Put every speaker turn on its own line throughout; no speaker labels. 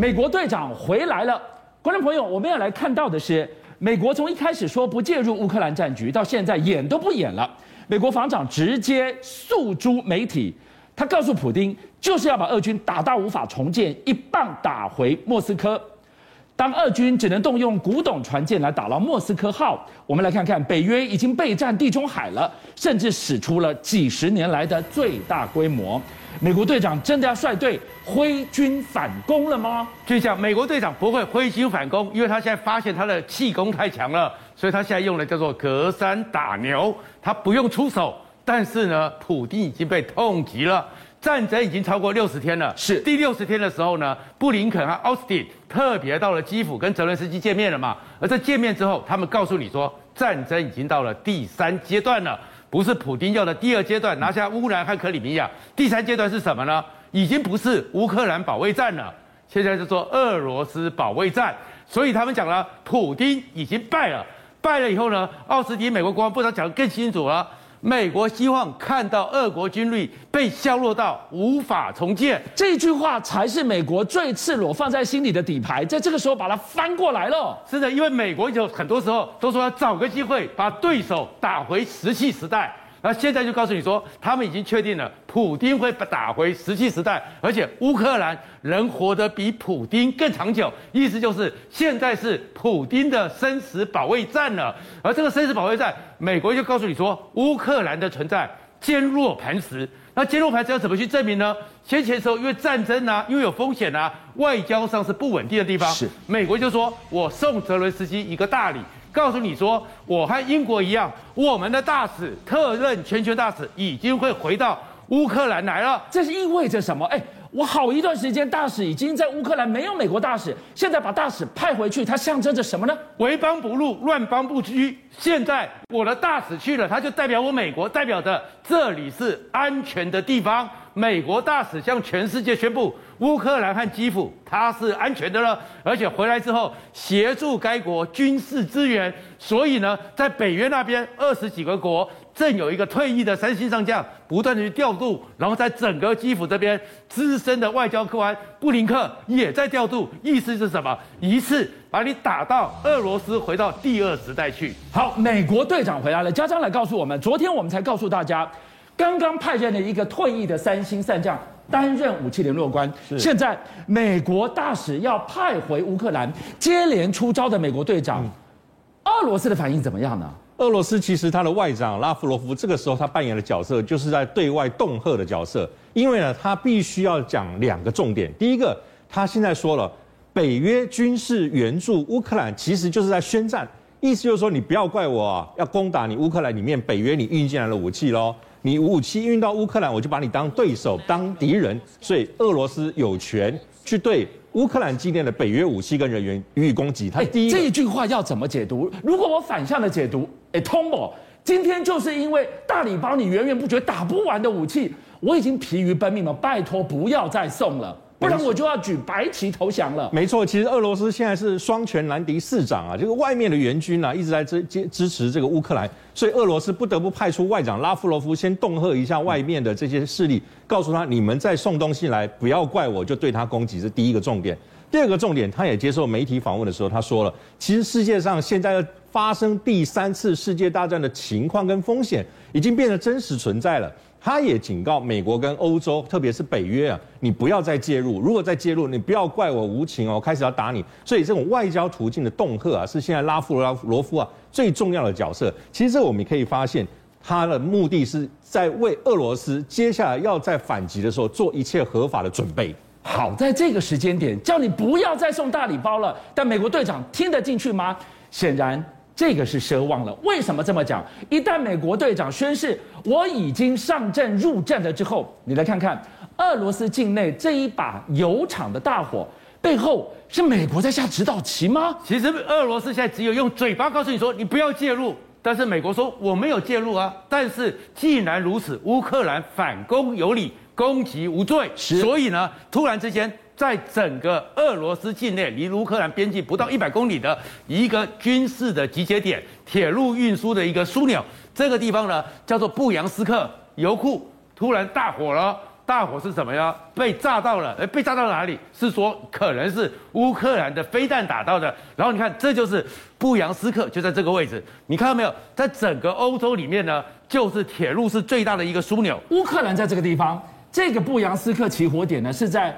美国队长回来了，观众朋友，我们要来看到的是，美国从一开始说不介入乌克兰战局，到现在演都不演了。美国防长直接诉诸媒体，他告诉普京，就是要把俄军打到无法重建，一棒打回莫斯科。当俄军只能动用古董船舰来打捞莫斯科号，我们来看看北约已经备战地中海了，甚至使出了几十年来的最大规模。美国队长真的要率队挥军反攻了吗？
就像美国队长不会挥军反攻，因为他现在发现他的气功太强了，所以他现在用的叫做隔山打牛，他不用出手。但是呢，普丁已经被痛击了。战争已经超过六十天了，
是
第六十天的时候呢，布林肯和奥斯汀特别到了基辅跟泽伦斯基见面了嘛。而在见面之后，他们告诉你说，战争已经到了第三阶段了，不是普丁要的第二阶段拿下乌克兰和克里米亚，第三阶段是什么呢？已经不是乌克兰保卫战了，现在是做俄罗斯保卫战。所以他们讲了，普丁已经败了，败了以后呢，奥斯汀美国国防部长讲得更清楚了。美国希望看到俄国军力被削弱到无法重建，
这句话才是美国最赤裸放在心里的底牌，在这个时候把它翻过来了。
是的，因为美国有很多时候都说要找个机会把对手打回石器时代。那现在就告诉你说，他们已经确定了，普丁会打回石器时代，而且乌克兰人活得比普丁更长久。意思就是，现在是普丁的生死保卫战了。而这个生死保卫战，美国就告诉你说，乌克兰的存在坚若磐石。那坚若磐石要怎么去证明呢？先前的时候因为战争啊，因为有风险啊，外交上是不稳定的地方，
是
美国就说，我送泽伦斯基一个大礼。告诉你说，我和英国一样，我们的大使特任全球大使已经会回到乌克兰来了。
这是意味着什么？哎，我好一段时间大使已经在乌克兰，没有美国大使，现在把大使派回去，它象征着什么呢？
为邦不入，乱邦不居。现在我的大使去了，他就代表我美国，代表着这里是安全的地方。美国大使向全世界宣布，乌克兰和基辅它是安全的了，而且回来之后协助该国军事支援。所以呢，在北约那边二十几个国正有一个退役的三星上将不断的去调度，然后在整个基辅这边资深的外交官布林克也在调度。意思是什么？一次把你打到俄罗斯回到第二时代去。
好，美国队长回来了，家长来告诉我们，昨天我们才告诉大家。刚刚派任了一个退役的三星上将担任武器联络官，现在美国大使要派回乌克兰，接连出招的美国队长，俄罗斯的反应怎么样呢？
俄罗斯其实他的外长拉夫罗夫这个时候他扮演的角色就是在对外恫吓的角色，因为呢他必须要讲两个重点，第一个他现在说了，北约军事援助乌克兰其实就是在宣战，意思就是说你不要怪我啊，要攻打你乌克兰里面北约你运进来的武器喽。你武器运到乌克兰，我就把你当对手、当敌人，所以俄罗斯有权去对乌克兰境内的北约武器跟人员予以攻击。他第一
这一句话要怎么解读？如果我反向的解读，哎，通不？今天就是因为大礼包你源源不绝打不完的武器，我已经疲于奔命了，拜托不要再送了。不然我就要举白旗投降了。
没错，其实俄罗斯现在是双拳难敌四掌啊，这个外面的援军啊一直在支支支持这个乌克兰，所以俄罗斯不得不派出外长拉夫罗夫先恫吓一下外面的这些势力，告诉他你们再送东西来，不要怪我，就对他攻击，这第一个重点。第二个重点，他也接受媒体访问的时候，他说了，其实世界上现在要发生第三次世界大战的情况跟风险，已经变得真实存在了。他也警告美国跟欧洲，特别是北约啊，你不要再介入。如果再介入，你不要怪我无情哦，开始要打你。所以这种外交途径的恫吓啊，是现在拉夫罗夫啊最重要的角色。其实我们可以发现，他的目的是在为俄罗斯接下来要在反击的时候做一切合法的准备。
好，在这个时间点叫你不要再送大礼包了，但美国队长听得进去吗？显然。这个是奢望了。为什么这么讲？一旦美国队长宣誓我已经上阵入阵了之后，你来看看俄罗斯境内这一把油厂的大火背后，是美国在下指导棋吗？
其实俄罗斯现在只有用嘴巴告诉你说你不要介入，但是美国说我没有介入啊。但是既然如此，乌克兰反攻有理，攻击无罪，所以呢，突然之间。在整个俄罗斯境内，离乌克兰边境不到一百公里的一个军事的集结点，铁路运输的一个枢纽，这个地方呢叫做布扬斯克油库，突然大火了。大火是什么呀？被炸到了，哎，被炸到哪里？是说可能是乌克兰的飞弹打到的。然后你看，这就是布扬斯克，就在这个位置。你看到没有？在整个欧洲里面呢，就是铁路是最大的一个枢纽。
乌克兰在这个地方，这个布扬斯克起火点呢，是在。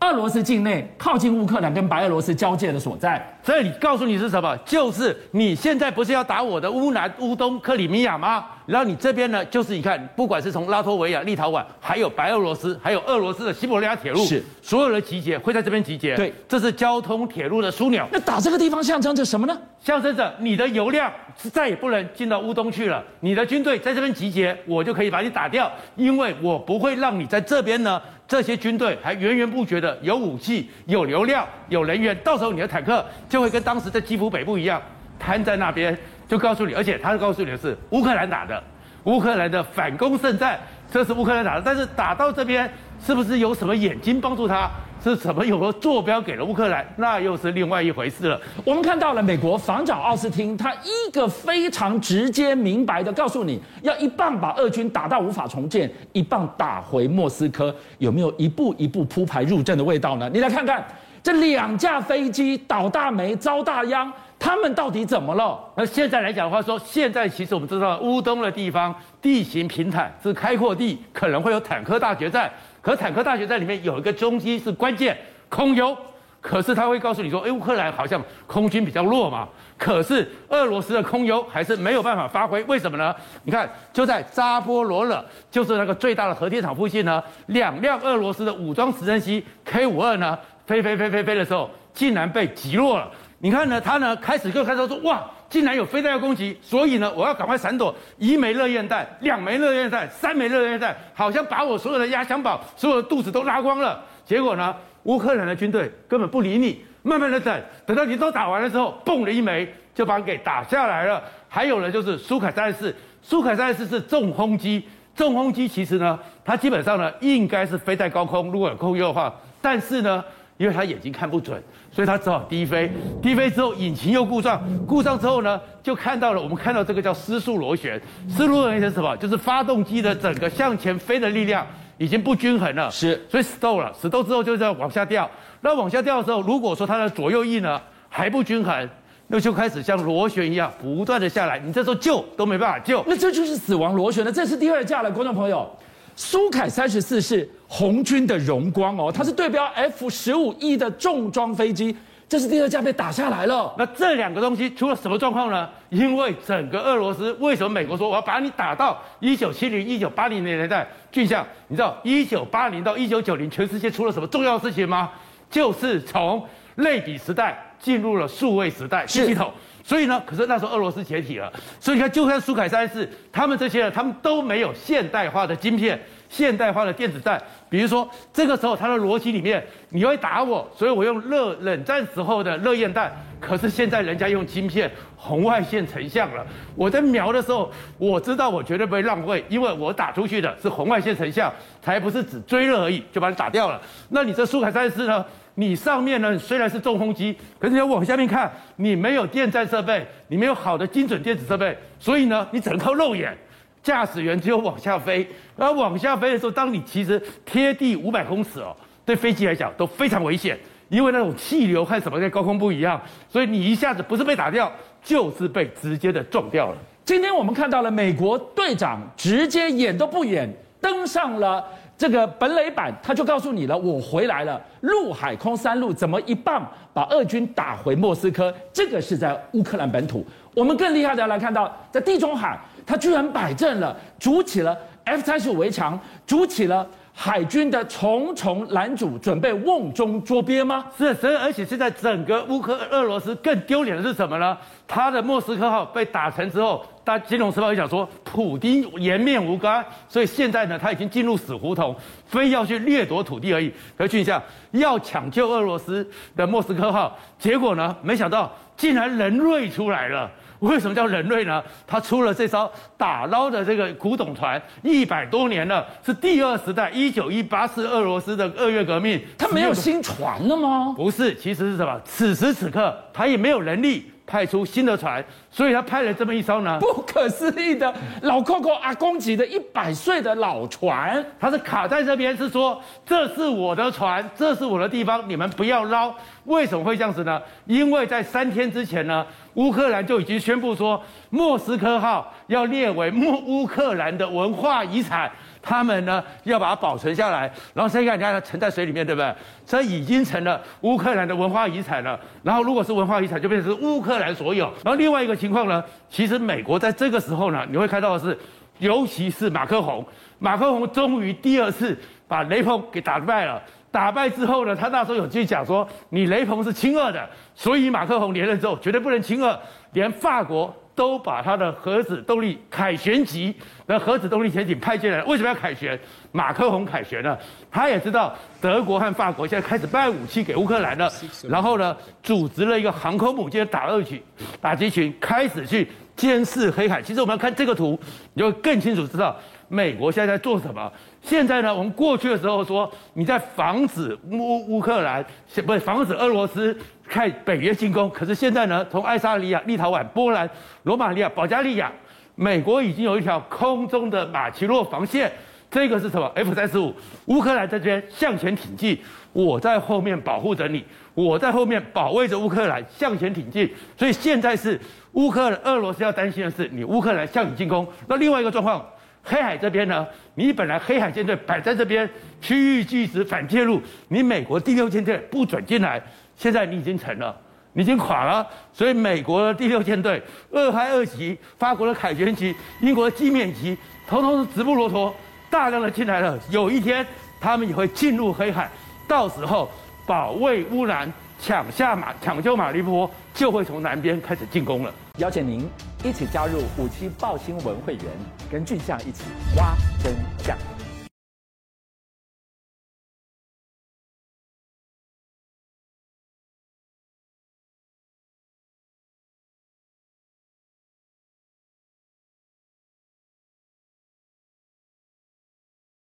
俄罗斯境内靠近乌克兰跟白俄罗斯交界的所在，
这里告诉你是什么？就是你现在不是要打我的乌南、乌东、克里米亚吗？然后你这边呢，就是你看，不管是从拉脱维亚、立陶宛，还有白俄罗斯，还有俄罗斯的西伯利亚铁路，
是
所有的集结会在这边集结。
对，
这是交通铁路的枢纽。
那打这个地方象征着什么呢？
象征着你的油量是再也不能进到乌东去了。你的军队在这边集结，我就可以把你打掉，因为我不会让你在这边呢。这些军队还源源不绝的有武器、有流量、有人员，到时候你的坦克就会跟当时在基辅北部一样，瘫在那边，就告诉你，而且他告诉你的是乌克兰打的，乌克兰的反攻胜战，这是乌克兰打的，但是打到这边是不是有什么眼睛帮助他？是什么有个坐标给了乌克兰，那又是另外一回事了。
我们看到了美国防长奥斯汀，他一个非常直接明白的告诉你，要一棒把俄军打到无法重建，一棒打回莫斯科，有没有一步一步铺排入阵的味道呢？你来看看这两架飞机倒大霉遭大殃，他们到底怎么了？
那现在来讲的话说，现在其实我们知道乌东的地方地形平坦，是开阔地，可能会有坦克大决战。可坦克大决战里面有一个中心是关键，空优。可是他会告诉你说，哎，乌克兰好像空军比较弱嘛。可是俄罗斯的空优还是没有办法发挥，为什么呢？你看，就在扎波罗热，就是那个最大的核电厂附近呢，两辆俄罗斯的武装直升机 K 五二呢，飞飞飞飞飞的时候，竟然被击落了。你看呢，他呢开始就开始说，哇！竟然有飞弹要攻击，所以呢，我要赶快闪躲。一枚热焰弹，两枚热焰弹，三枚热焰弹，好像把我所有的压箱宝、所有的肚子都拉光了。结果呢，乌克兰的军队根本不理你，慢慢的等，等到你都打完了之后，嘣的一枚就把你给打下来了。还有呢，就是苏凯三十四，苏凯三十四是重轰机，重轰机其实呢，它基本上呢应该是飞在高空，如果有空优的话，但是呢。因为他眼睛看不准，所以他只好低飞。低飞之后，引擎又故障。故障之后呢，就看到了。我们看到这个叫失速螺旋。失速螺旋是什么？就是发动机的整个向前飞的力量已经不均衡了。
是，
所以 stall 了。stall 之后就在往下掉。那往下掉的时候，如果说它的左右翼呢还不均衡，那就开始像螺旋一样不断的下来。你这时候救都没办法救。
那这就是死亡螺旋了。这是第二架了，观众朋友。苏凯三十四是红军的荣光哦，它是对标 F 十五 E 的重装飞机，这是第二架被打下来了。
那这两个东西出了什么状况呢？因为整个俄罗斯，为什么美国说我要把你打到一九七零、一九八零年代？俊相，你知道一九八零到一九九零全世界出了什么重要的事情吗？就是从类比时代进入了数位时代，系统。所以呢，可是那时候俄罗斯解体了，所以你看，就算苏凯三十四，他们这些人，他们都没有现代化的晶片、现代化的电子战。比如说，这个时候他的逻辑里面，你会打我，所以我用热冷战时候的热焰弹。可是现在人家用晶片红外线成像了，我在瞄的时候，我知道我绝对不会浪费，因为我打出去的是红外线成像，才不是只追热而已就把你打掉了。那你这苏凯三十四呢？你上面呢，虽然是重轰机，可是你要往下面看，你没有电站设备，你没有好的精准电子设备，所以呢，你只能靠肉眼，驾驶员只有往下飞。而往下飞的时候，当你其实贴地五百公尺哦，对飞机来讲都非常危险，因为那种气流和什么在高空不一样，所以你一下子不是被打掉，就是被直接的撞掉了。
今天我们看到了美国队长直接演都不演登上了。这个本垒板，他就告诉你了，我回来了，陆海空三路怎么一棒把俄军打回莫斯科？这个是在乌克兰本土。我们更厉害的要来看到，在地中海，他居然摆正了，筑起了 F 三十五围墙，筑起了。海军的重重拦阻，准备瓮中捉鳖吗？
是，所以而且现在整个乌克俄罗斯更丢脸的是什么呢？他的莫斯科号被打沉之后，大金融时报就讲说，普丁颜面无光，所以现在呢，他已经进入死胡同，非要去掠夺土地而已。何俊相要抢救俄罗斯的莫斯科号，结果呢，没想到竟然人瑞出来了。为什么叫人瑞呢？他出了这艘打捞的这个古董船，一百多年了，是第二时代一。一九一八是俄罗斯的二月革命，
他没有新船了吗？
不是，其实是什么？此时此刻他也没有能力。派出新的船，所以他派了这么一艘呢，
不可思议的老 Coco 阿公级的一百岁的老船，
他是卡在这边，是说这是我的船，这是我的地方，你们不要捞。为什么会这样子呢？因为在三天之前呢，乌克兰就已经宣布说，莫斯科号要列为莫乌克兰的文化遗产。他们呢要把它保存下来，然后现在你看它沉在水里面，对不对？这已经成了乌克兰的文化遗产了。然后如果是文化遗产，就变成是乌克兰所有。然后另外一个情况呢，其实美国在这个时候呢，你会看到的是，尤其是马克宏，马克宏终于第二次把雷朋给打败了。打败之后呢，他那时候有去讲说，你雷朋是亲俄的，所以马克宏连任之后绝对不能亲俄，连法国。都把他的核子动力凯旋级的核子动力潜艇派进来。为什么要凯旋？马克宏凯旋呢？他也知道德国和法国现在开始卖武器给乌克兰了，然后呢，组织了一个航空母舰打二群，打击群开始去监视黑海。其实我们要看这个图，你就更清楚知道美国现在在做什么。现在呢，我们过去的时候说你在防止乌乌克兰，不是防止俄罗斯。开北约进攻，可是现在呢，从爱沙尼亚、立陶宛、波兰、罗马尼亚、保加利亚，美国已经有一条空中的马奇诺防线。这个是什么？F 三十五，乌克兰在这边向前挺进，我在后面保护着你，我在后面保卫着乌克兰向前挺进。所以现在是乌克兰、俄罗斯要担心的是，你乌克兰向你进攻。那另外一个状况，黑海这边呢，你本来黑海舰队摆在这边，区域拒止反介入，你美国第六舰队不准进来。现在你已经沉了，你已经垮了，所以美国的第六舰队、俄亥二级、法国的凯旋级、英国的基缅级，统统是直布罗陀，大量的进来了。有一天，他们也会进入黑海，到时候保卫乌兰、抢下马、抢救马利波，就会从南边开始进攻了。
邀请您一起加入五七爆新闻会员，跟俊相一起挖真相。